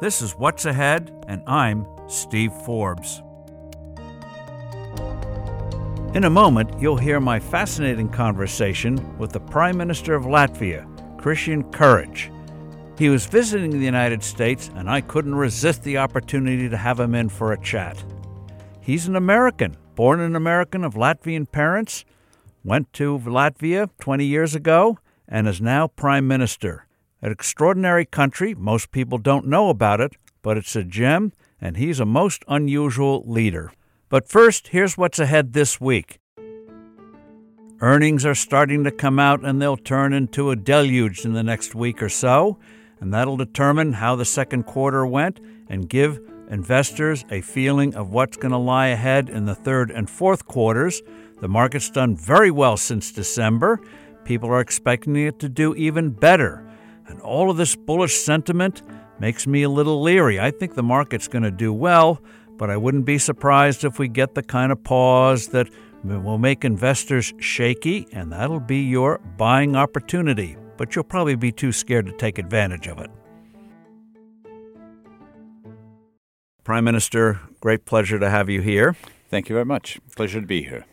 This is What's Ahead, and I'm Steve Forbes. In a moment, you'll hear my fascinating conversation with the Prime Minister of Latvia, Krisjanis Karins. He was visiting the United States, and I couldn't resist the opportunity to have him in for a chat. He's an American, born an American of Latvian parents, went to Latvia 20 years ago, and is now Prime Minister. An extraordinary country, most people don't know about it, but it's a gem, and he's a most unusual leader. But first, here's what's ahead this week. Earnings are starting to come out, and they'll turn into a deluge in the next week or so, and that'll determine how the second quarter went and give investors a feeling of what's going to lie ahead in the third and fourth quarters. The market's done very well since December. People are expecting it to do even better. And all of this bullish sentiment makes me a little leery. I think the market's going to do well, but I wouldn't be surprised if we get the kind of pause that will make investors shaky, and that'll be your buying opportunity. But you'll probably be too scared to take advantage of it. Prime Minister, great pleasure to have you here. Thank you very much. Pleasure to be here.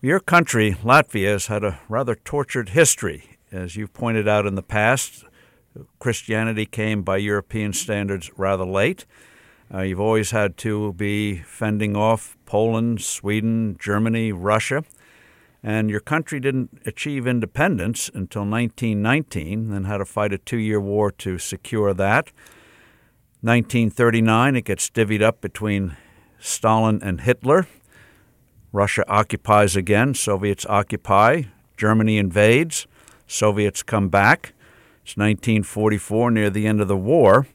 Your country, Latvia, has had a rather tortured history. As you've pointed out in the past, Christianity came by European standards rather late. Uh, you've always had to be fending off Poland, Sweden, Germany, Russia. And your country didn't achieve independence until 1919, then had to fight a two year war to secure that. 1939, it gets divvied up between Stalin and Hitler. Russia occupies again, Soviets occupy, Germany invades, Soviets come back. It's 1944, near the end of the war,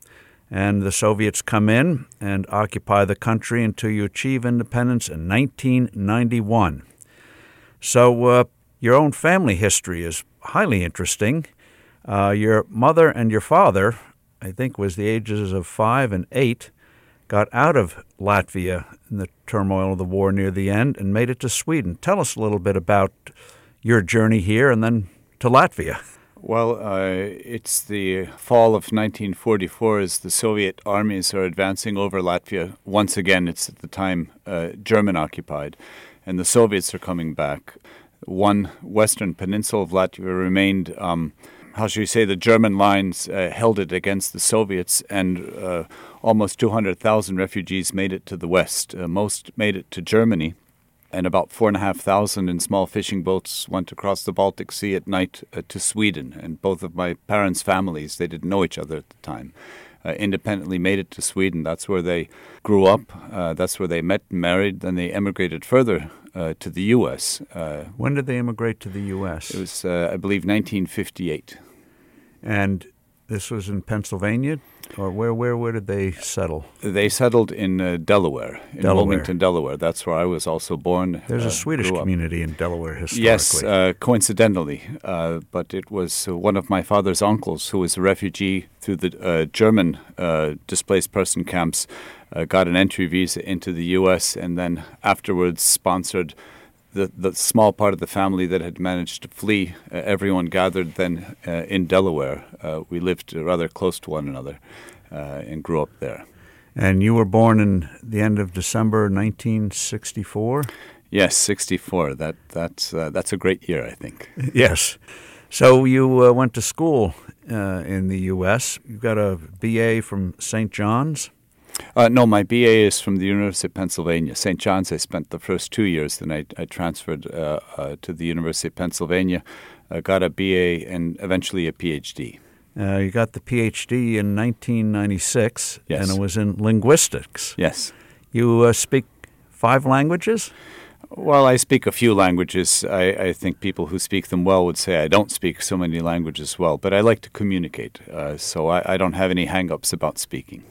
and the Soviets come in and occupy the country until you achieve independence in 1991. So, uh, your own family history is highly interesting. Uh, your mother and your father I think was the ages of five and eight, got out of Latvia in the turmoil of the war near the end and made it to Sweden. Tell us a little bit about your journey here and then to Latvia. Well, uh, it's the fall of 1944 as the Soviet armies are advancing over Latvia. Once again, it's at the time uh, German occupied, and the Soviets are coming back. One western peninsula of Latvia remained. Um, how should we say, the German lines uh, held it against the Soviets, and uh, almost 200,000 refugees made it to the west. Uh, most made it to Germany, and about 4,500 in small fishing boats went across the Baltic Sea at night uh, to Sweden. And both of my parents' families, they didn't know each other at the time. Uh, independently made it to Sweden. That's where they grew up. Uh, that's where they met and married. Then they emigrated further uh, to the U.S. Uh, when did they immigrate to the U.S.? It was, uh, I believe, 1958. And this was in Pennsylvania, or where? Where? Where did they settle? They settled in uh, Delaware, in Delaware. Wilmington, Delaware. That's where I was also born. There's uh, a Swedish community in Delaware historically. Yes, uh, coincidentally, uh, but it was uh, one of my father's uncles who was a refugee through the uh, German displaced person camps, got an entry visa into the U.S. and then afterwards sponsored the, the small part of the family that had managed to flee, uh, everyone gathered then uh, in Delaware. Uh, we lived rather close to one another uh, and grew up there. And you were born in the end of December 1964? Yes, 64. That, that's, uh, that's a great year, I think. yes. So you uh, went to school in the U.S. You got a BA from St. John's? Uh, no, my BA is from the University of Pennsylvania. St. John's, I spent the first two years. Then I, I transferred uh, uh, to the University of Pennsylvania, I got a BA, and eventually a PhD. Uh, you got the PhD in 1996, yes. and it was in linguistics. Yes. You uh, speak five languages? Well, I speak a few languages. I, I, think people who speak them well would say I don't speak so many languages well, but I like to communicate, uh, so I, I don't have any hang-ups about speaking.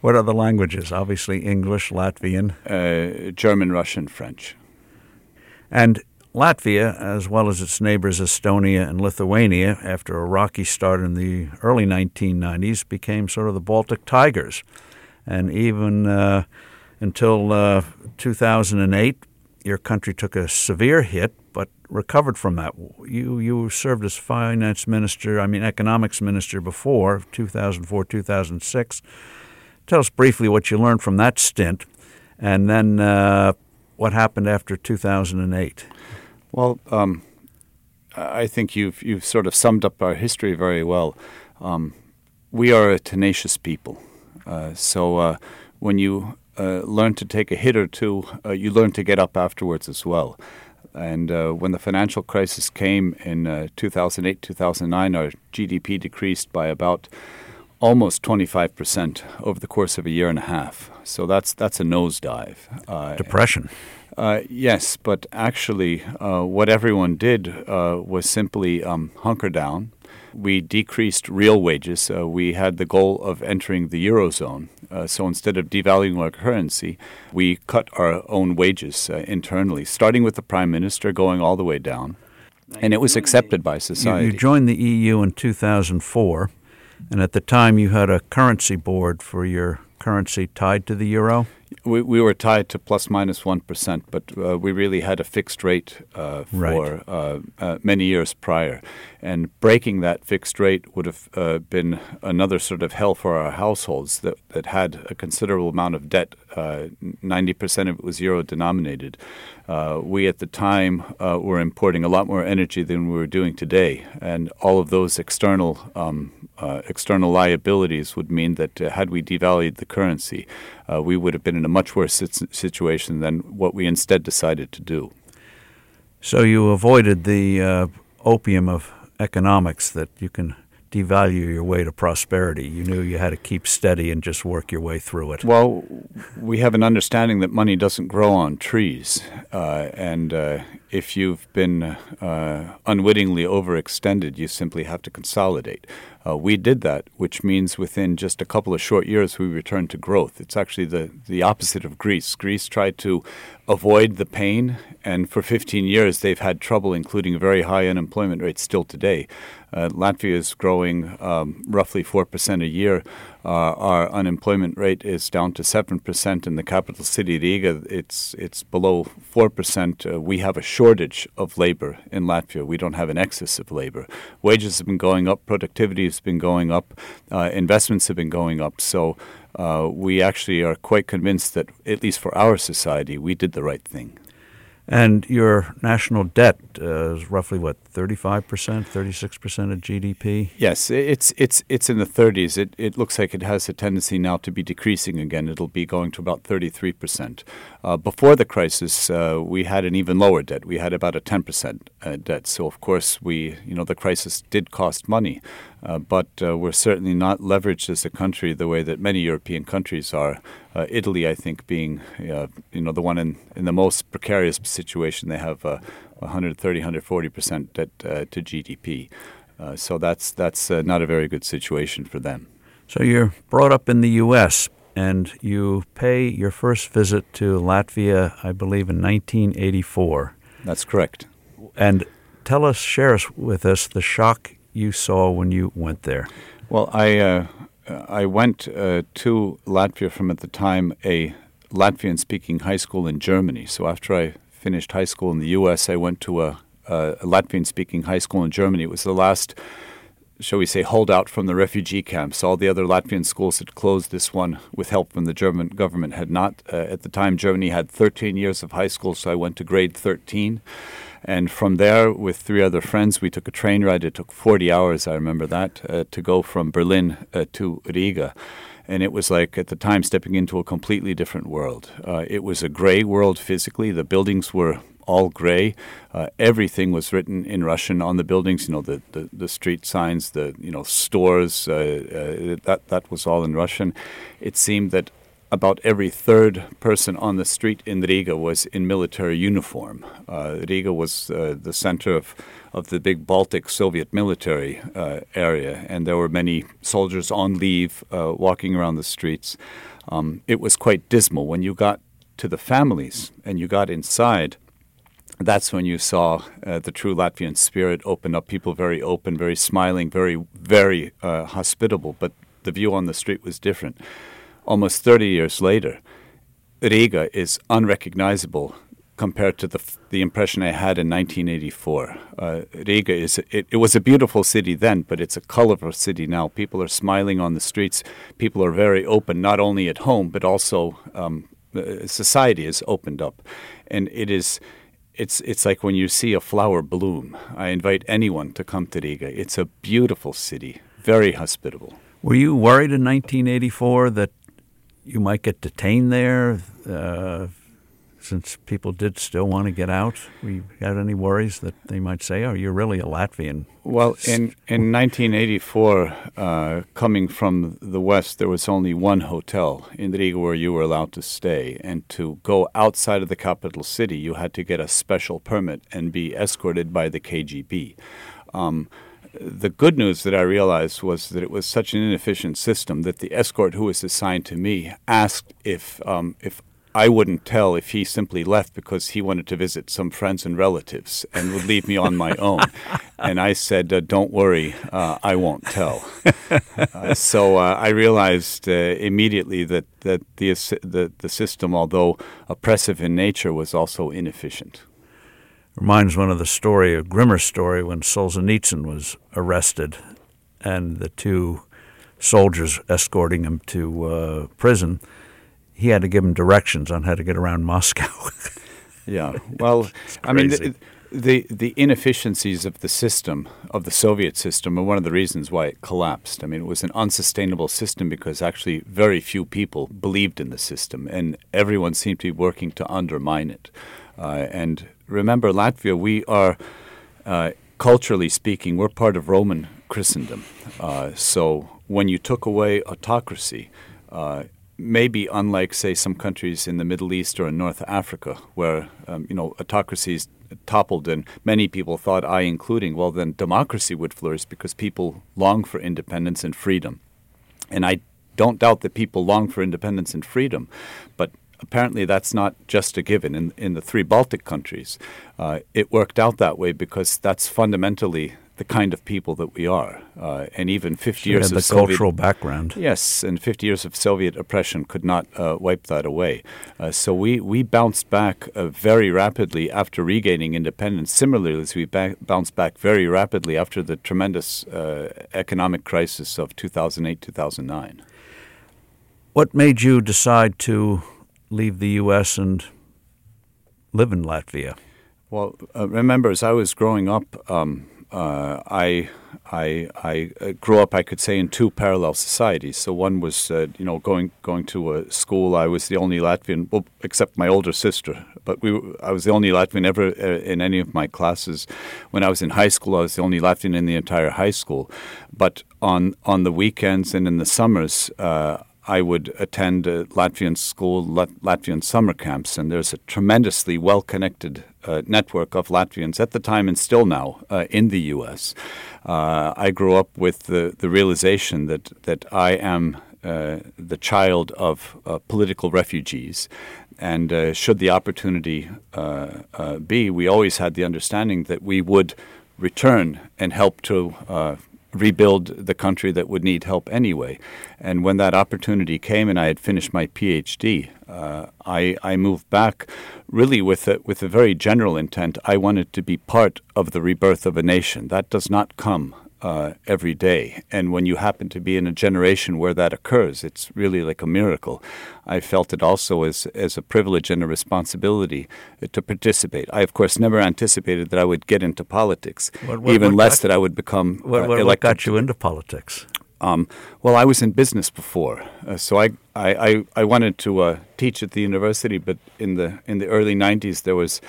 What other languages? Obviously, English, Latvian, uh, German, Russian, French. And Latvia, as well as its neighbors Estonia and Lithuania, after a rocky start in the early 1990s, became sort of the Baltic Tigers. And even uh, until uh, 2008, your country took a severe hit, but recovered from that. You you served as finance minister, I mean economics minister before 2004 2006 tell us briefly what you learned from that stint, and then uh, what happened after 2008. Well, um, I think you've you've sort of summed up our history very well. Um, we are a tenacious people, uh, so uh, when you uh, learn to take a hit or two, uh, you learn to get up afterwards as well. And uh, when the financial crisis came in 2008, 2009, our GDP decreased by about almost 25% over the course of a year and a half. So that's that's a nosedive. Uh, Depression. Uh, yes, but actually, uh, what everyone did uh, was simply um, hunker down. We decreased real wages. Uh, we had the goal of entering the eurozone. Uh, so instead of devaluing our currency, we cut our own wages internally, starting with the prime minister, going all the way down. And it was accepted by society. You, you joined the EU in 2004. And at the time, you had a currency board for your currency tied to the euro? We, we were tied to plus minus 1, but uh, we really had a fixed rate uh, for right. uh, uh many years prior. And breaking that fixed rate would have uh, been another sort of hell for our households that, that had a considerable amount of debt. 90% uh, of it was euro denominated. we at the time were importing a lot more energy than we were doing today. And all of those external um, uh, external liabilities would mean that uh, had we devalued the currency, uh, we would have been in a much worse situation than what we instead decided to do. So you avoided the uh, opium of economics that you can devalue your way to prosperity. You knew you had to keep steady and just work your way through it. Well, we have an understanding that money doesn't grow on trees. Uh, and uh, if you've been uh, unwittingly overextended, you simply have to consolidate. Uh, we did that, which means within just a couple of short years, we returned to growth. It's actually the, the opposite of Greece. Greece tried to avoid the pain, and for 15 years, they've had trouble, including a very high unemployment rate still today. Uh, Latvia is growing um, roughly 4% a year. Uh, our unemployment rate is down to 7%. In the capital city, Riga, it's, it's below 4%. Uh, we have a shortage of labor in Latvia. We don't have an excess of labor. Wages have been going up, productivity has been going up, uh, investments have been going up. So we actually are quite convinced that, at least for our society, we did the right thing. And your national debt uh, is roughly what, 35%, 36% of GDP? Yes, it's, it's, it's in the 30s. It, it looks like it has a tendency now to be decreasing again. It'll be going to about 33%. Uh, before the crisis, uh, we had an even lower debt. We had about a 10% uh, debt. So, of course, we, you know, the crisis did cost money. Uh, but we're certainly not leveraged as a country the way that many European countries are. Uh, Italy, I think, being uh, you know the one in, in the most precarious situation, they have 130, 140 percent debt uh, to GDP. Uh, so that's that's not a very good situation for them. So you're brought up in the U.S. and you pay your first visit to Latvia, I believe, in 1984. That's correct. And tell us, share us with us the shock you saw when you went there? Well, I uh, I went uh, to Latvia from at the time a Latvian speaking high school in Germany. So after I finished high school in the U.S., I went to a, a Latvian speaking high school in Germany. It was the last shall we say, holdout from the refugee camps. All the other Latvian schools had closed. This one, with help from the German government, had not. Uh, at the time, Germany had 13 years of high school, so I went to grade 13. And from there, with three other friends, we took a train ride. It took 40 hours, I remember that, uh, to go from Berlin uh, to Riga. And it was like, at the time, stepping into a completely different world. Uh, it was a gray world physically. The buildings were all gray. Uh, everything was written in Russian on the buildings. You know, the, the, the street signs, the you know stores. Uh, uh, that that was all in Russian. It seemed that about every third person on the street in Riga was in military uniform. Uh, Riga was uh, the center of, of the big Baltic Soviet military uh, area, and there were many soldiers on leave uh, walking around the streets. Um, it was quite dismal. When you got to the families and you got inside, that's when you saw uh, the true Latvian spirit open up. People very open, very smiling, very, very uh, hospitable. But the view on the street was different. Almost 30 years later, Riga is unrecognizable compared to the the impression I had in 1984. Uh, Riga is it, it, was a beautiful city then, but it's a colorful city now. People are smiling on the streets. People are very open, not only at home but also um, society is opened up, and it is. It's it's like when you see a flower bloom. I invite anyone to come to Riga. It's a beautiful city, very hospitable. Were you worried in 1984 that you might get detained there? Uh, since people did still want to get out? We had any worries that they might say, "Oh, you're really a Latvian"? Well, in in 1984, uh, coming from the west, there was only one hotel in Riga where you were allowed to stay, and to go outside of the capital city, you had to get a special permit and be escorted by the KGB. Um, the good news that I realized was that it was such an inefficient system that the escort who was assigned to me asked if um, if I wouldn't tell if he simply left because he wanted to visit some friends and relatives and would leave me on my own. and I said, uh, "Don't worry, uh, I won't tell." uh, so uh, I realized uh, immediately that that the, the the system, although oppressive in nature, was also inefficient. Reminds one of the story, a grimmer story, when Solzhenitsyn was arrested, and the two soldiers escorting him to uh, prison he had to give him directions on how to get around Moscow. yeah, well, I mean, the, the, the inefficiencies of the system of the Soviet system are one of the reasons why it collapsed. I mean, it was an unsustainable system because actually very few people believed in the system, and everyone seemed to be working to undermine it. Uh, and remember, Latvia, we are. Uh, culturally speaking, we're part of Roman Christendom. Uh, so when you took away autocracy, uh, maybe unlike, say, some countries in the Middle East or in North Africa, where um, you know autocracies toppled and many people thought, I including, well, then democracy would flourish because people long for independence and freedom. And I don't doubt that people long for independence and freedom, but apparently that's not just a given. In, in the three Baltic countries, uh, it worked out that way because that's fundamentally the kind of people that we are. Uh, and even 50 so years of the Soviet, cultural background. Yes, and 50 years of Soviet oppression could not uh, wipe that away. Uh, so we, we bounced back uh, very rapidly after regaining independence. Similarly, as we ba- bounced back very rapidly after the tremendous uh, economic crisis of 2008 2009. What made you decide to leave the U.S. and live in Latvia? Well, uh, remember, as I was growing up, um, uh, I, I, I uh, grew up, I could say, in two parallel societies. So one was, uh, you know, going going to a school. I was the only Latvian, well, except my older sister. But we, I was the only Latvian ever uh, in any of my classes. When I was in high school, I was the only Latvian in the entire high school. But on on the weekends and in the summers, uh, I would attend Latvian school, Latvian summer camps, and there's a tremendously well connected uh, network of Latvians at the time and still now uh, in the U.S. Uh, I grew up with the, the realization that, that I am uh, the child of uh, political refugees. And should the opportunity be, we always had the understanding that we would return and help to rebuild the country that would need help anyway. And when that opportunity came and I had finished my PhD, uh, I, I moved back really with a, with a very general intent. I wanted to be part of the rebirth of a nation. That does not come uh, every day. And when you happen to be in a generation where that occurs, it's really like a miracle. I felt it also as, as a privilege and a responsibility uh, to participate. I, of course, never anticipated that I would get into politics, what, what, even what less got, that I would become what, uh, what got you into politics? Um, well, I was in business before, uh, so I, I, I, wanted to uh, teach at the university, but in the in the early '90s there was,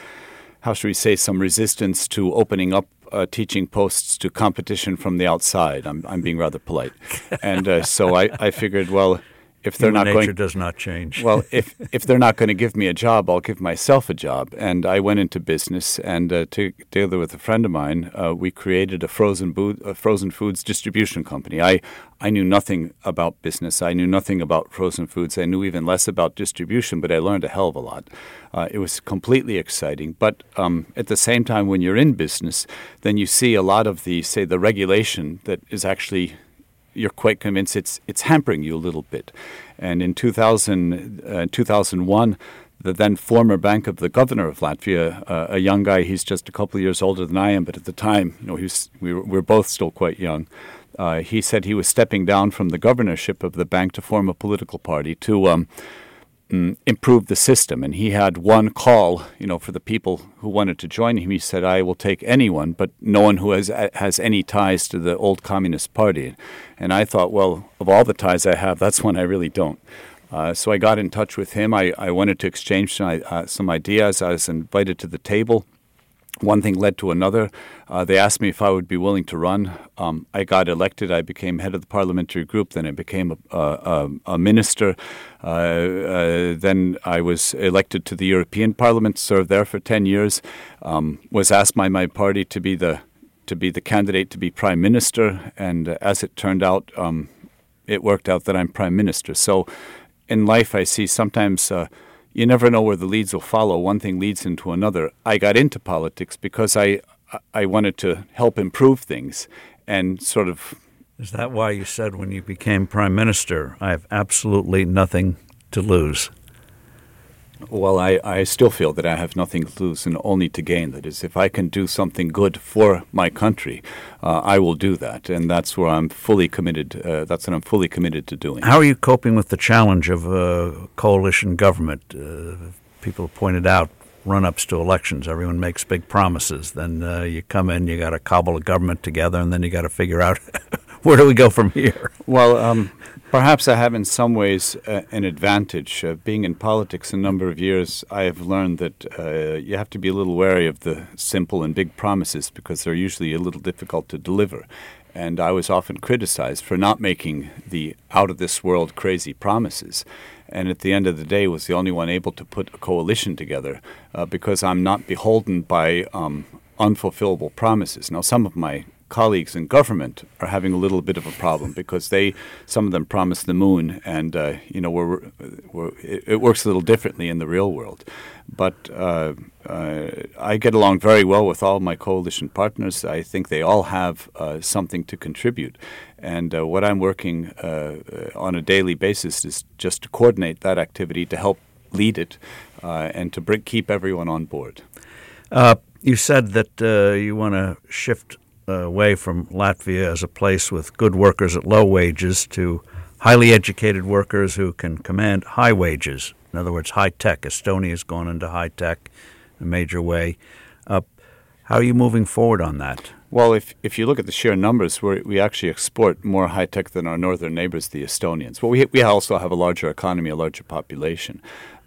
how should we say, some resistance to opening up uh, teaching posts to competition from the outside. I'm, I'm being rather polite. And uh, so I, I figured, well, if they're Human not nature going, does not change. well, if if they're not going to give me a job, I'll give myself a job. And I went into business, and uh, to, together with a friend of mine, uh, we created a frozen boot, a frozen foods distribution company. I I knew nothing about business. I knew nothing about frozen foods. I knew even less about distribution, but I learned a hell of a lot. Uh, it was completely exciting. But um, at the same time, when you're in business, then you see a lot of the say the regulation that is actually you're quite convinced it's it's hampering you a little bit. And in 2000, uh, 2001, the then former bank of the governor of Latvia, uh, a young guy. He's just a couple of years older than I am, but at the time, you know, he was, we, were, we were both still quite young. Uh, he said he was stepping down from the governorship of the bank to form a political party to um, improve the system. And he had one call, you know, for the people who wanted to join him. He said, "I will take anyone, but no one who has has any ties to the old Communist Party." And I thought, well, of all the ties I have, that's one I really don't. Uh, so I got in touch with him. I, I wanted to exchange some, uh, some ideas. I was invited to the table. One thing led to another. Uh, they asked me if I would be willing to run. Um, I got elected. I became head of the parliamentary group. Then I became a, a, a minister. Uh, uh, then I was elected to the European Parliament. Served there for ten years. Um, was asked by my party to be the to be the candidate to be prime minister. And as it turned out, um, it worked out that I'm prime minister. So in life, I see sometimes uh, you never know where the leads will follow. One thing leads into another. I got into politics because I I wanted to help improve things and sort of. Is that why you said when you became prime minister, I have absolutely nothing to lose? Well, I, I still feel that I have nothing to lose and only to gain. That is, if I can do something good for my country, uh, I will do that, and that's where I'm fully committed. Uh, that's what I'm fully committed to doing. How are you coping with the challenge of a coalition government? Uh, people pointed out run-ups to elections. Everyone makes big promises. Then uh, you come in, you got to cobble a government together, and then you got to figure out where do we go from here. Well, um, Perhaps I have, in some ways, uh, an advantage. Uh, being in politics a number of years, I have learned that uh, you have to be a little wary of the simple and big promises because they're usually a little difficult to deliver. And I was often criticized for not making the out of this world crazy promises. And at the end of the day, was the only one able to put a coalition together uh, because I'm not beholden by um, unfulfillable promises. Now, some of my colleagues in government are having a little bit of a problem because they, some of them promise the moon, and uh, you know, we're, we're, it, works a little differently in the real world. But uh, uh, I get along very well with all my coalition partners. I think they all have uh, something to contribute, and uh, what I'm working uh, on a daily basis is just to coordinate that activity to help lead it and to bring, keep everyone on board. you said that you want to shift away from Latvia as a place with good workers at low wages to highly educated workers who can command high wages. In other words, high tech. Estonia has gone into high tech in a major way. Uh, how are you moving forward on that? Well, if, if you look at the sheer numbers, we we actually export more high tech than our northern neighbors, the Estonians. Well, we, we also have a larger economy, a larger population,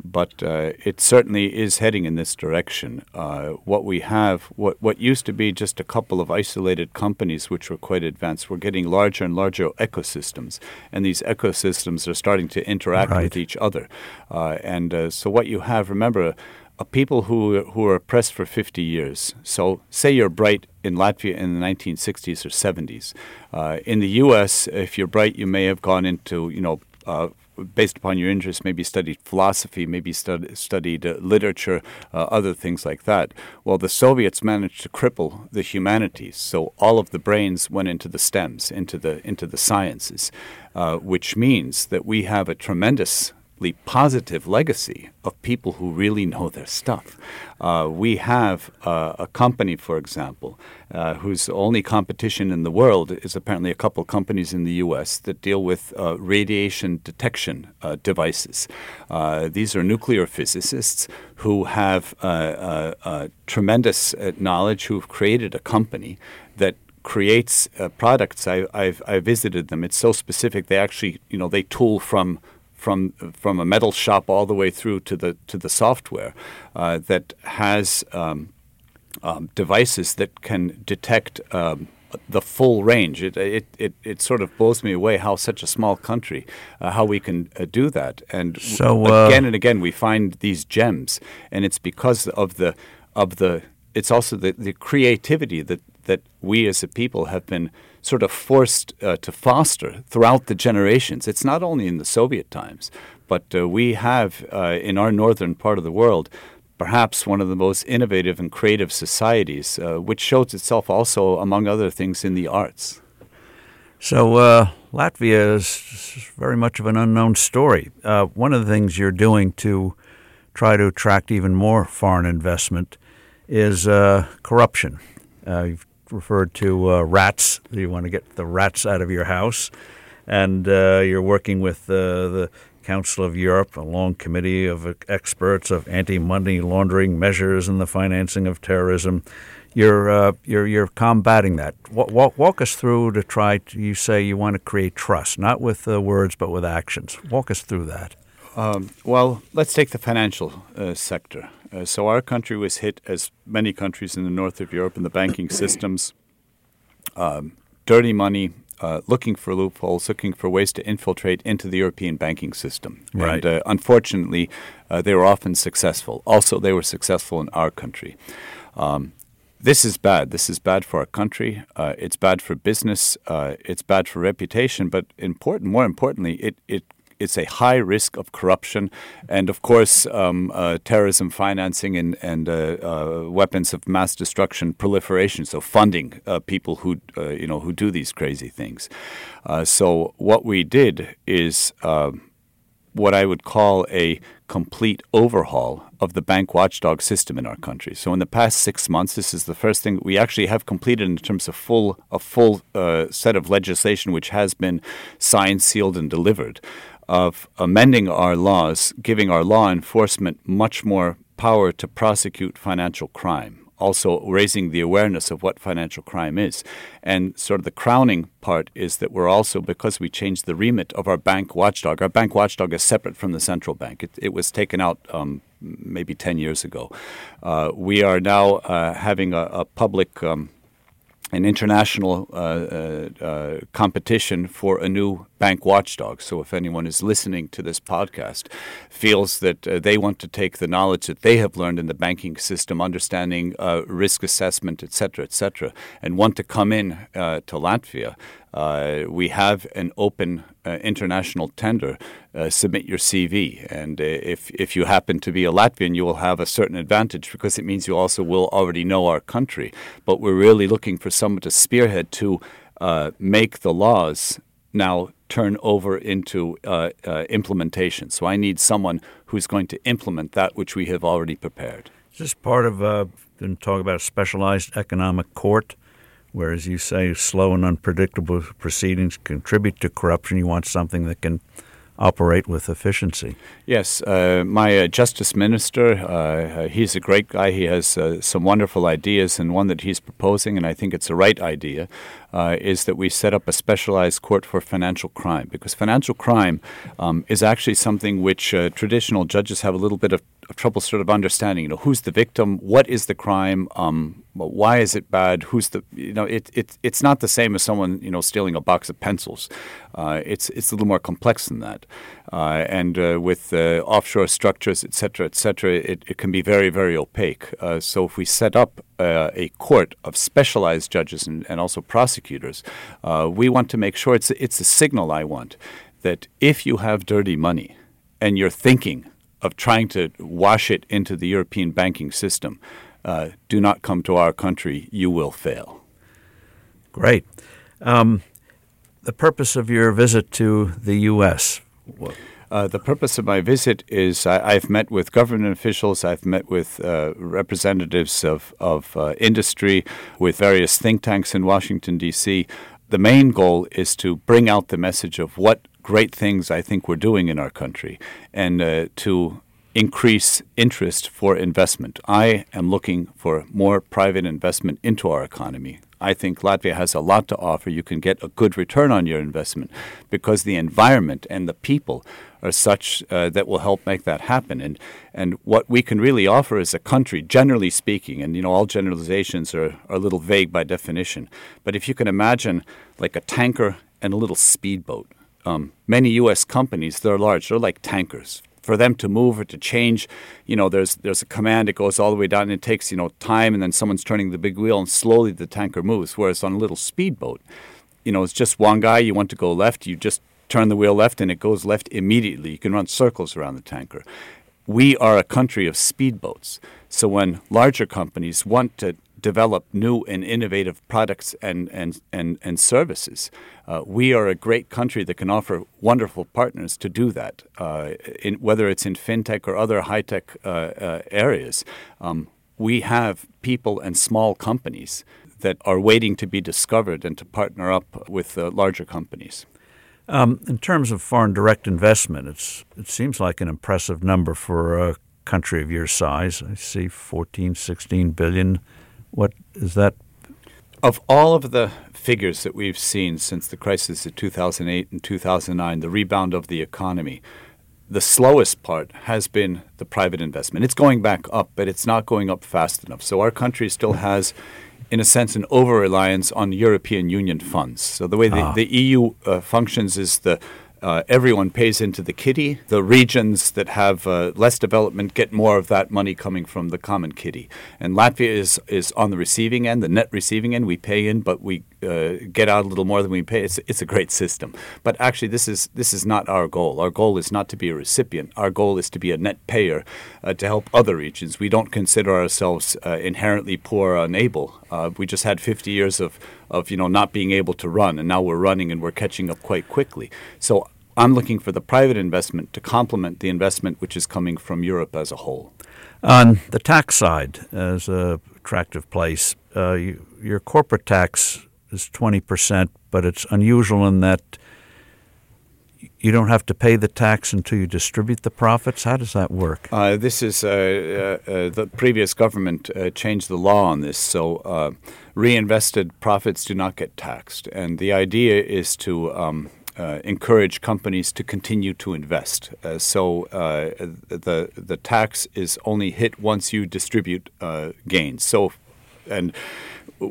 but uh, it certainly is heading in this direction. Uh, what we have, what, what used to be just a couple of isolated companies which were quite advanced, we're getting larger and larger ecosystems, and these ecosystems are starting to interact right. with each other. Uh, and uh, so, what you have, remember, people who who are oppressed for 50 years. So, say you're bright in Latvia in the 1960s or 70s. Uh, in the U.S., if you're bright, you may have gone into you know. Uh, based upon your interests, maybe studied philosophy, maybe stud- studied uh, literature, uh, other things like that. Well, the Soviets managed to cripple the humanities, so all of the brains went into the STEMs, into the into the sciences, uh, which means that we have a tremendous positive legacy of people who really know their stuff. Uh, we have uh, a company, for example, uh, whose only competition in the world is apparently a couple companies in the U.S. that deal with uh, radiation detection uh, devices. Uh, these are nuclear physicists who have tremendous knowledge, who have created a company that creates uh, products. I, have I visited them. It's so specific. They actually, you know, they tool from from from a metal shop all the way through to the to the software uh, that has um, um, devices that can detect um, the full range. It, it, it, it, sort of blows me away how such a small country, uh, how we can uh, do that. And so, uh, again and again, we find these gems, and it's because of the of the. It's also the, the creativity that that we as a people have been sort of forced uh, to foster throughout the generations. It's not only in the Soviet times, but uh, we have uh, in our northern part of the world perhaps one of the most innovative and creative societies, uh, which shows itself also, among other things, in the arts. So, uh, Latvia is very much of an unknown story. One of the things you're doing to try to attract even more foreign investment is corruption. Uh, you've referred to uh, rats. You want to get the rats out of your house, and uh, you're working with uh, the Council of Europe, a long committee of experts of anti-money laundering measures and the financing of terrorism. You're uh, you're you're combating that. Walk, walk us through to try. To, you say you want to create trust, not with uh, words but with actions. Walk us through that. Um, well, let's take the financial uh, sector. Uh, so our country was hit, as many countries in the north of Europe, in the banking systems. Um, dirty money, uh, looking for loopholes, looking for ways to infiltrate into the European banking system. Right. And uh, unfortunately, uh, they were often successful. Also, they were successful in our country. Um, this is bad. This is bad for our country. Uh, it's bad for business. Uh, it's bad for reputation. But important, more importantly, it, it it's a high risk of corruption, and of course, um, uh, terrorism financing and, and uh, uh, weapons of mass destruction proliferation. So funding uh, people who uh, you know who do these crazy things. So what we did is what I would call a complete overhaul of the bank watchdog system in our country. So in the past six months, this is the first thing we actually have completed in terms of full a full uh, set of legislation which has been signed, sealed, and delivered of amending our laws, giving our law enforcement much more power to prosecute financial crime. Also, raising the awareness of what financial crime is. And sort of the crowning part is that we're also, because we changed the remit of our bank watchdog, our bank watchdog is separate from the central bank. It, it was taken out um, maybe 10 years ago. Uh, we are now uh, having a, a public um, an international uh, uh, uh, competition for a new bank watchdog. So, if anyone is listening to this podcast, feels that uh, they want to take the knowledge that they have learned in the banking system, understanding uh, risk assessment, et cetera, et cetera, and want to come in uh, to Latvia, uh, we have an open uh, international tender. Uh, submit your CV, and uh, if if you happen to be a Latvian, you will have a certain advantage because it means you also will already know our country. But we're really looking for someone to spearhead to uh, make the laws now turn over into uh, implementation. So I need someone who's going to implement that which we have already prepared. Is this part of? Uh, talk about a specialized economic court whereas you say slow and unpredictable proceedings contribute to corruption. You want something that can operate with efficiency. Yes, uh, my uh, justice minister, uh, uh he's a great guy. He has uh, some wonderful ideas, and one that he's proposing, and I think it's the right idea, uh, is that we set up a specialized court for financial crime because financial crime um, is actually something which traditional judges have a little bit of, of, trouble sort of understanding. You know, who's the victim? What is the crime? Um, why is it bad? Who's the you know? It, it it's not the same as someone you know stealing a box of pencils. it's it's a little more complex than that. Uh, and uh, with uh, offshore structures, et cetera, et cetera, it, it can be very, very opaque. so if we set up a court of specialized judges and, and also prosecutors, we want to make sure it's, it's a signal I want that if you have dirty money and you're thinking of trying to wash it into the European banking system, uh, do not come to our country. You will fail. Great. Um, the purpose of your visit to the U.S. Uh, the purpose of my visit is I, have met with government officials, I've met with uh, representatives of, of uh, industry, with various think tanks in Washington, D.C. The main goal is to bring out the message of what great things I think we're doing in our country and uh, to increase interest for investment. I am looking for more private investment into our economy. I think Latvia has a lot to offer. You can get a good return on your investment because the environment and the people are such uh, that will help make that happen. And and what we can really offer as a country, generally speaking, and you know all generalizations are, are a little vague by definition, but if you can imagine like a tanker and a little speedboat. Um, many U.S. companies, they're large, they're like tankers, for them to move or to change, you know, there's there's a command that goes all the way down and it takes, you know, time and then someone's turning the big wheel and slowly the tanker moves. Whereas on a little speedboat, you know, it's just one guy, you want to go left, you just turn the wheel left and it goes left immediately. You can run circles around the tanker. We are a country of speedboats. So when larger companies want to develop new and innovative products and, and, and, and services. Uh, we are a great country that can offer wonderful partners to do that, uh, in, whether it's in fintech or other high tech uh, uh, areas. Um, we have people and small companies that are waiting to be discovered and to partner up with larger companies. Um, in terms of foreign direct investment, it's it seems like an impressive number for a country of your size. I see 14, 16 billion. What is that? Of all of the figures that we've seen since the crisis of 2008 and 2009, the rebound of the economy, the slowest part has been the private investment. It's going back up, but it's not going up fast enough. So our country still has in a sense, an over reliance on European Union funds. So the way the, ah. the EU uh, functions is the uh, everyone pays into the kitty. The regions that have uh, less development get more of that money coming from the common kitty. And Latvia is, is on the receiving end, the net receiving end. We pay in, but we uh, get out a little more than we pay. It's, it's a great system. But actually, this is, this is not our goal. Our goal is not to be a recipient. Our goal is to be a net payer uh, to help other regions. We don't consider ourselves uh, inherently poor or unable. Uh, we just had 50 years of of you know not being able to run, and now we're running and we're catching up quite quickly. So I'm looking for the private investment to complement the investment which is coming from Europe as a whole. On the tax side, as a attractive place, uh, you, your corporate tax is 20%, but it's unusual in that you don't have to pay the tax until you distribute the profits. How does that work? Uh, this is uh, uh, uh the previous government uh, changed the law on this, so uh, reinvested profits do not get taxed, and the idea is to um, uh, encourage companies to continue to invest. Uh, so uh, the the tax is only hit once you distribute uh, gains. So, and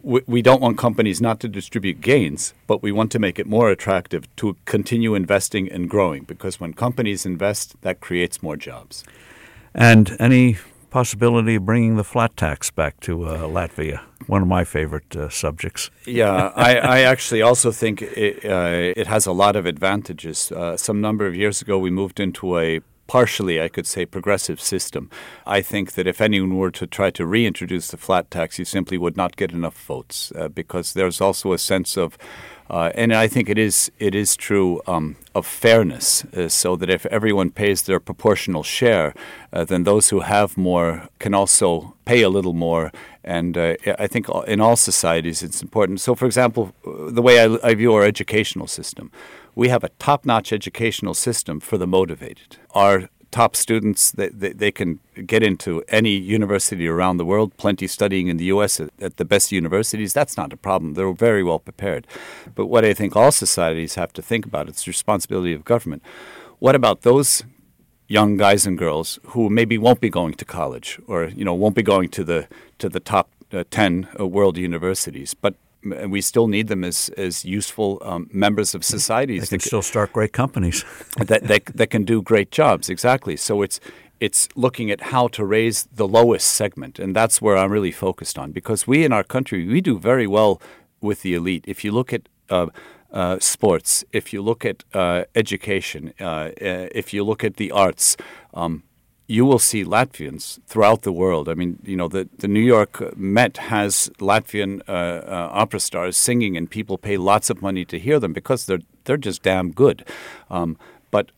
we don't want companies not to distribute gains, but we want to make it more attractive to continue investing and growing because when companies invest, that creates more jobs. And any possibility of bringing the flat tax back to uh, Latvia? One of my favorite uh, subjects. yeah, I, I, actually also think it, uh, it, has a lot of advantages. Uh, some number of years ago, we moved into a partially, I could say, progressive system. I think that if anyone were to try to reintroduce the flat tax, you simply would not get enough votes uh, because there's also a sense of uh, and I think it is it is true um, of fairness, uh, so that if everyone pays their proportional share, uh, then those who have more can also pay a little more. And uh, I think in all societies it's important. So, for example, the way I, I view our educational system, we have a top-notch educational system for the motivated. Our top students. They, they, they, can get into any university around the world, plenty studying in the U.S. At, the best universities. That's not a problem. They're very well prepared. But what I think all societies have to think about, it's the responsibility of government. What about those young guys and girls who maybe won't be going to college or, you know, won't be going to the, to the top uh, 10 uh, world universities, but we still need them as as useful um, members of societies. They can still start great companies that, that that can do great jobs. Exactly. So it's it's looking at how to raise the lowest segment, and that's where I'm really focused on because we in our country we do very well with the elite. If you look at uh, uh, sports, if you look at uh, education, uh, uh, if you look at the arts. Um, you will see Latvians throughout the world. I mean, you know, the, the New York Met has Latvian uh, uh, opera stars singing, and people pay lots of money to hear them because they're they're just damn good. Um, but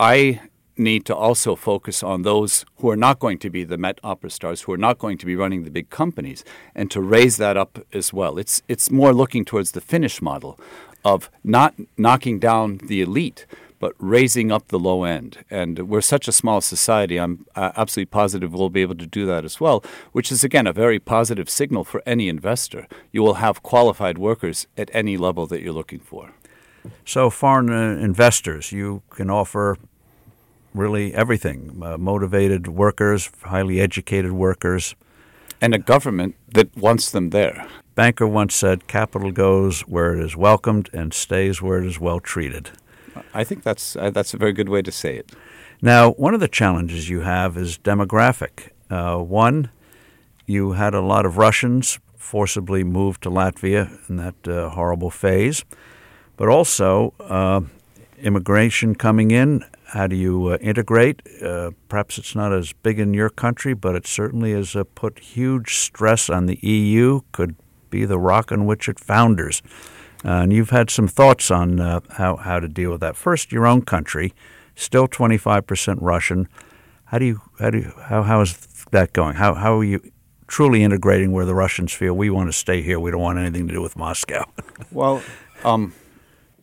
I need to also focus on those who are not going to be the Met opera stars, who are not going to be running the big companies, and to raise that up as well. It's it's more looking towards the Finnish model of not knocking down the elite but raising up the low end. And we're such a small society, I'm uh, absolutely positive we'll be able to do that as well, which is, again, a very positive signal for any investor. You will have qualified workers at any level that you're looking for. So, foreign uh, investors, you can offer really everything uh, motivated workers, highly educated workers. And a government that wants them there. Banker once said, Capital goes where it is welcomed and stays where it is well treated. I think that's uh, that's a very good way to say it. Now, one of the challenges you have is demographic. Uh, one, you had a lot of Russians forcibly moved to Latvia in that uh, horrible phase, but also uh, immigration coming in. how do you uh, integrate? Uh, perhaps it's not as big in your country, but it certainly has put huge stress on the EU. Could be the rock on which it founders. Uh, and you've had some thoughts on uh, how how to deal with that. First, your own country, still 25% Russian. How do you how do you, how how is that going? How how are you truly integrating where the Russians feel we want to stay here? We don't want anything to do with Moscow. well. Um,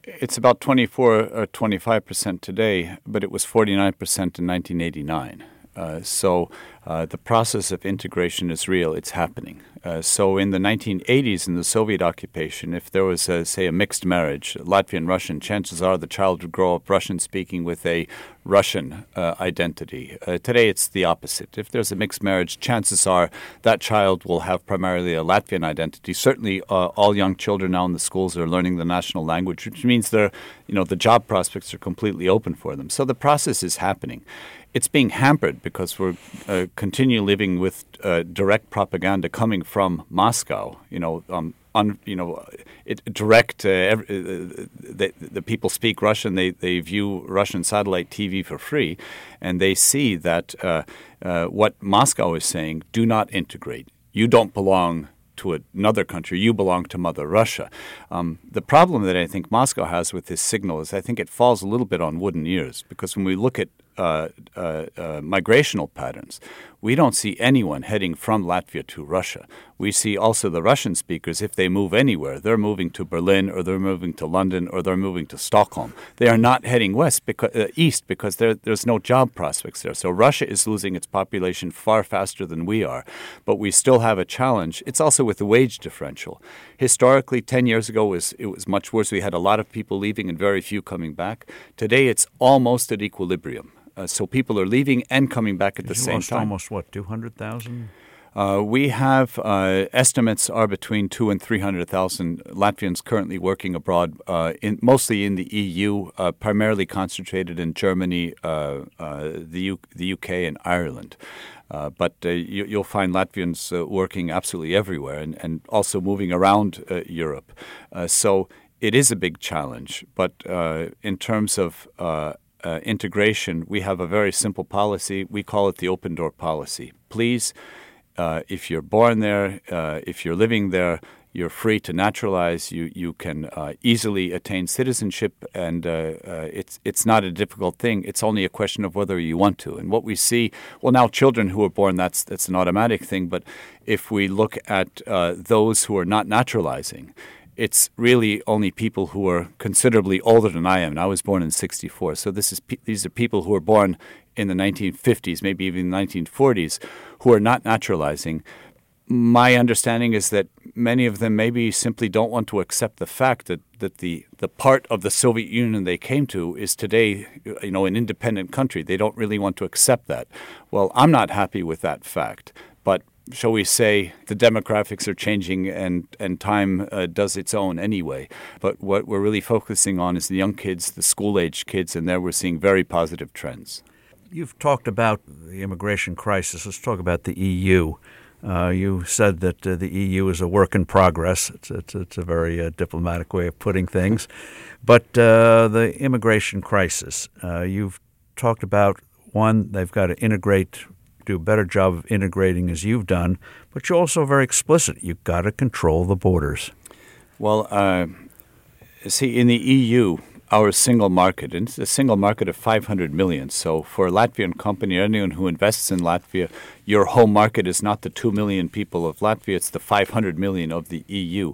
it's about 24 or 25 percent today, but it was 49 percent in 1989. Uh, so uh, the process of integration is real, it's happening. Uh, so in the 1980s, in the Soviet occupation, if there was, a, say, a mixed marriage, Latvian Russian, chances are the child would grow up Russian speaking with a Russian uh, identity. Uh, today, it's the opposite. If there's a mixed marriage, chances are that child will have primarily a Latvian identity. Certainly, all young children now in the schools are learning the national language, which means they're, you know, the job prospects are completely open for them. So the process is happening it's being hampered because we're uh, continue living with uh, direct propaganda coming from Moscow. You know, um, un, you know, it, direct. Uh, every, uh, the, the people speak Russian. They they view Russian satellite TV for free, and they see that uh, uh, what Moscow is saying: do not integrate. You don't belong to another country. You belong to Mother Russia. Um, the problem that I think Moscow has with this signal is I think it falls a little bit on wooden ears because when we look at uh, uh, uh, migrational patterns. We don't see anyone heading from Latvia to Russia. We see also the Russian speakers, if they move anywhere, they're moving to Berlin or they're moving to London or they're moving to Stockholm. They are not heading west because, uh, east because there, there's no job prospects there. So Russia is losing its population far faster than we are. But we still have a challenge. It's also with the wage differential. Historically, 10 years ago, was, it was much worse. We had a lot of people leaving and very few coming back. Today, it's almost at equilibrium. Uh, so people are leaving and coming back at the same time. Almost what two hundred thousand. Uh, we have uh, estimates are between two and three hundred thousand Latvians currently working abroad, uh, in, mostly in the EU, uh, primarily concentrated in Germany, uh, the, U- the UK, and Ireland. but you, will find Latvians working absolutely everywhere and, and also moving around Europe. so it is a big challenge. But in terms of uh, integration, we have a very simple policy. We call it the open door policy. Please, uh, if you're born there, uh, if you're living there, you're free to naturalize. You you can uh, easily attain citizenship, and uh, uh, it's it's not a difficult thing. It's only a question of whether you want to. And what we see, well, now children who are born, that's that's an automatic thing. But if we look at those who are not naturalizing, it's really only people who are considerably older than I am. And I was born in '64, so this is these are people who were born in the 1950s, maybe even the 1940s, who are not naturalizing. My understanding is that many of them maybe simply don't want to accept the fact that, that the, the part of the Soviet Union they came to is today, you know, an independent country. They don't really want to accept that. Well, I'm not happy with that fact. But shall we say, the demographics are changing and, and time uh, does its own anyway. But what we're really focusing on is the young kids, the school age kids, and there we're seeing very positive trends. You've talked about the immigration crisis. Let's talk about the EU. Uh, you said that uh, the EU is a work in progress. It's, it's, it's a very uh, diplomatic way of putting things. But uh, the immigration crisis, uh, you've talked about one, they've got to integrate do a better job of integrating as you've done, but you're also very explicit. You've got to control the borders. Well, uh, see, in the EU, our single market, and it's a single market of 500 million. So for a Latvian company, or anyone who invests in Latvia, your home market is not the 2 million people of Latvia, it's the 500 million of the EU.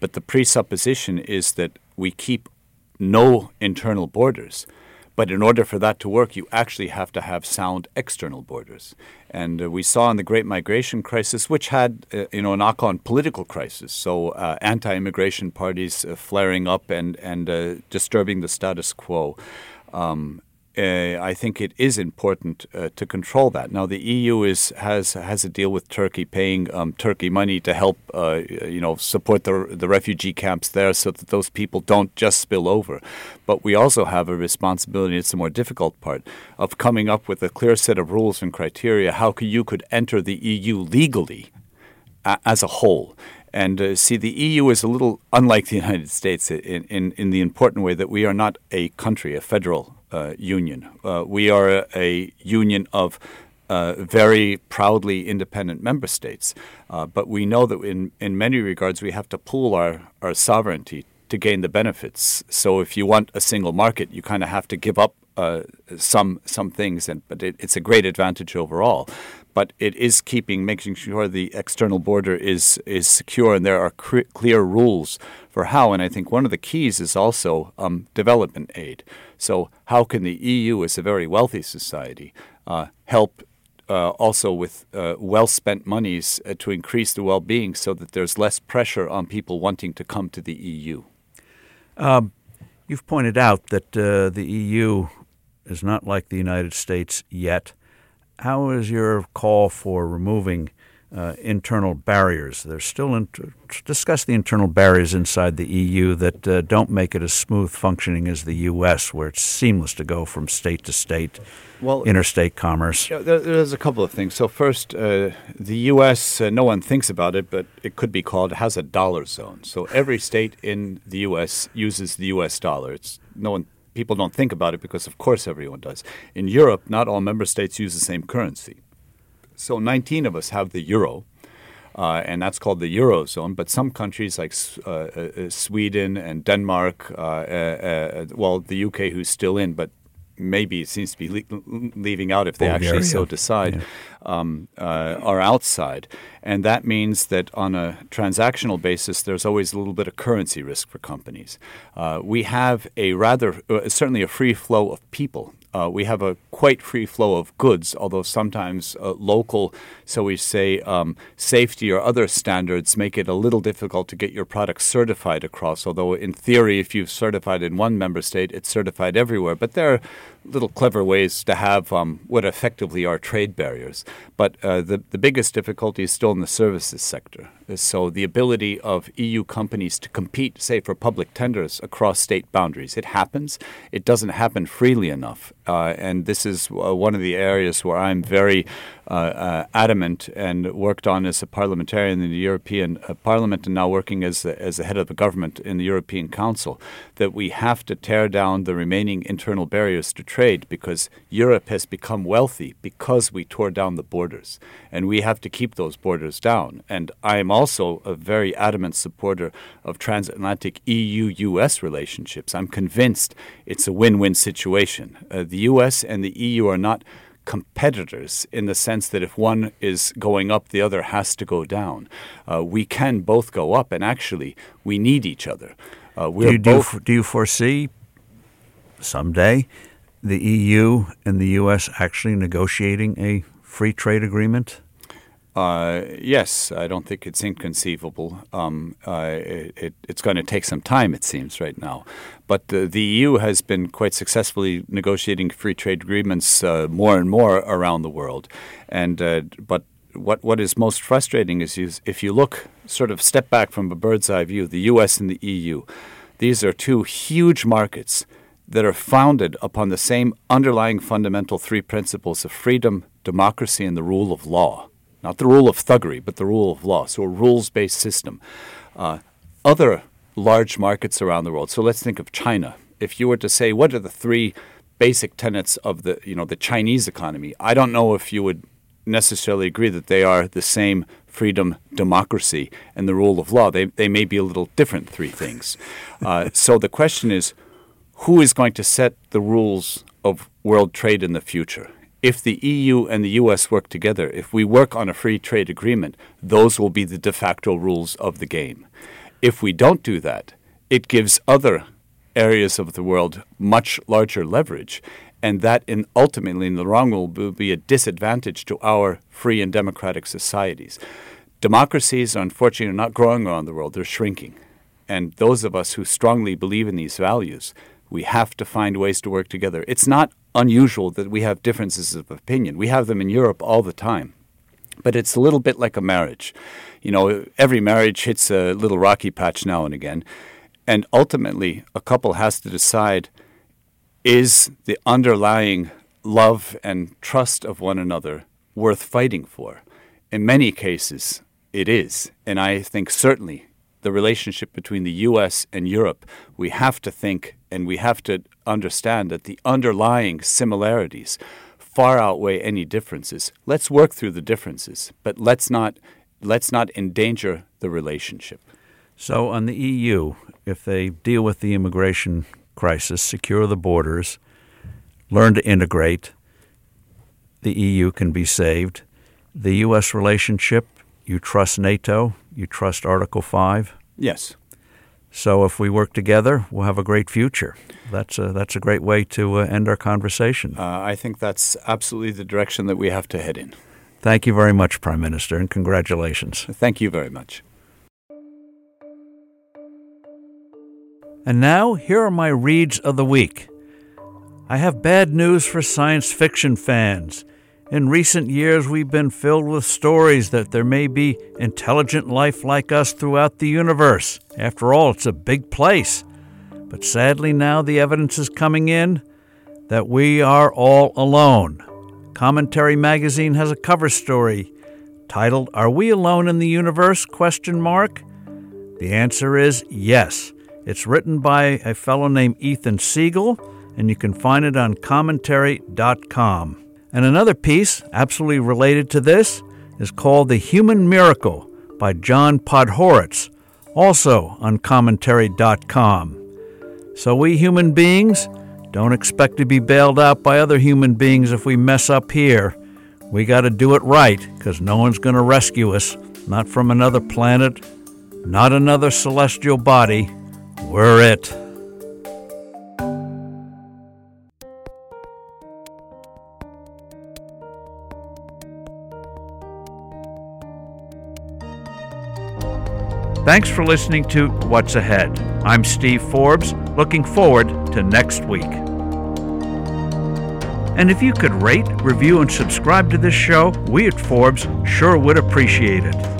But the presupposition is that we keep no internal borders. But in order for that to work, you actually have to have sound external borders. And uh, we saw in the Great Migration Crisis, which had uh, you know a knock-on political crisis, so uh, anti-immigration parties uh, flaring up and and uh, disturbing the status quo. Um, uh, I think it is important uh, to control that. Now, the EU is has has a deal with Turkey, paying um, Turkey money to help, uh, you know, support the the refugee camps there, so that those people don't just spill over. But we also have a responsibility. It's the more difficult part of coming up with a clear set of rules and criteria. How you could enter the EU legally as a whole? And uh, see, the EU is a little unlike the United States in, in, in the important way that we are not a country, a federal union. Uh, we are a, a union of uh, very proudly independent member states. Uh, but we know that in, in many regards we have to pool our, our sovereignty to gain the benefits. So if you want a single market, you kind of have to give up uh, some some things, and but it, it's a great advantage overall. But it is keeping making sure the external border is is secure, and there are clear rules for how. And I think one of the keys is also um, development aid. So how can the EU, as a very wealthy society, uh, help uh, also with uh, well spent monies uh, to increase the well being so that there's less pressure on people wanting to come to the EU. Um, you've pointed out that uh, the EU is not like the United States yet. How is your call for removing uh, internal barriers. There's still in, discuss the internal barriers inside the EU that uh, don't make it as smooth functioning as the U.S., where it's seamless to go from state to state, well, interstate commerce. Yeah, there, there's a couple of things. So first, uh, the U.S. Uh, no one thinks about it, but it could be called has a dollar zone. So every state in the U.S. uses the U.S. dollar. It's no one people don't think about it because of course everyone does. In Europe, not all member states use the same currency. So 19 of us have the euro, uh, and that's called the eurozone. But some countries like uh, uh, Sweden and Denmark, uh, uh, uh, well, the UK, who's still in, but maybe it seems to be le- leaving out if they Bulgaria. actually so decide, yeah. um, are outside. And that means that on a transactional basis, there's always a little bit of currency risk for companies. we have a rather, certainly a free flow of people uh, we have a quite free flow of goods, although sometimes uh, local, so we say um, safety or other standards make it a little difficult to get your product certified across. Although, in theory, if you've certified in one member state, it's certified everywhere. But there are little clever ways to have um, what effectively are trade barriers. But uh, the, the biggest difficulty is still in the services sector. So the ability of EU companies to compete, say, for public tenders across state boundaries. It happens. It doesn't happen freely enough. Uh, and this is uh, one of the areas where I'm very uh, uh, adamant and worked on as a parliamentarian in the European uh, Parliament and now working as the, as the head of the government in the European Council that we have to tear down the remaining internal barriers to trade because Europe has become wealthy because we tore down the borders and we have to keep those borders down. And I am also a very adamant supporter of transatlantic EU US relationships. I'm convinced it's a win win situation. Uh, the US and the EU are not competitors in the sense that if one is going up, the other has to go down. Uh, we can both go up, and actually, we need each other. Uh, do, you, do, do you foresee someday the EU and the U.S. actually negotiating a free trade agreement? Uh, yes, I don't think it's inconceivable. Um, uh, it, it, it's going to take some time, it seems, right now. But the, the EU has been quite successfully negotiating free trade agreements uh, more and more around the world. And uh, but what what is most frustrating is if you look sort of step back from a bird's eye view, the U.S. and the EU, these are two huge markets that are founded upon the same underlying fundamental three principles of freedom, democracy, and the rule of law not the rule of thuggery, but the rule of law. So a rules based system. Uh, other large markets around the world. So let's think of China. If you were to say what are the three basic tenets of the you know the Chinese economy, I don't know if you would necessarily agree that they are the same freedom, democracy, and the rule of law. They they may be a little different three things. Uh, so the question is, who is going to set the rules of world trade in the future? if the EU and the US work together, if we work on a free trade agreement, those will be the de facto rules of the game. If we don't do that, it gives other areas of the world much larger leverage, and that in ultimately in the long run will be a disadvantage to our free and democratic societies. Democracies, unfortunately, are not growing around the world, they're shrinking. And those of us who strongly believe in these values, we have to find ways to work together. It's not unusual that we have differences of opinion. We have them in Europe all the time. But it's a little bit like a marriage. You know, every marriage hits a little rocky patch now and again. And ultimately, a couple has to decide is the underlying love and trust of one another worth fighting for? In many cases, it is. And I think certainly the relationship between the US and Europe, we have to think and we have to understand that the underlying similarities far outweigh any differences. Let's work through the differences, but let's not let's not endanger the relationship. So, on the EU, if they deal with the immigration crisis, secure the borders, learn to integrate, the EU can be saved. The U.S. relationship, you trust NATO, you trust Article 5. Yes. So if we work together, we'll have a great future. That's a, that's a great way to uh, end our conversation. Uh, I think that's absolutely the direction that we have to head in. Thank you very much, Prime Minister, and congratulations. Thank you very much. And now, here are my reads of the week. I have bad news for science fiction fans. In recent years, we've been filled with stories that there may be intelligent life like us throughout the universe. After all, it's a big place. But sadly, now the evidence is coming in that we are all alone. Commentary magazine has a cover story titled Are We Alone in the Universe? question mark. The answer is yes. It's written by a fellow named Ethan Siegel, and you can find it on commentary.com. And another piece, absolutely related to this, is called The Human Miracle by John Podhoretz, also on commentary.com. So, we human beings don't expect to be bailed out by other human beings if we mess up here. We got to do it right because no one's going to rescue us, not from another planet, not another celestial body, we're it. Thanks for listening to What's Ahead. I'm Steve Forbes, looking forward to next week. And if you could rate, review, and subscribe to this show, we at Forbes sure would appreciate it.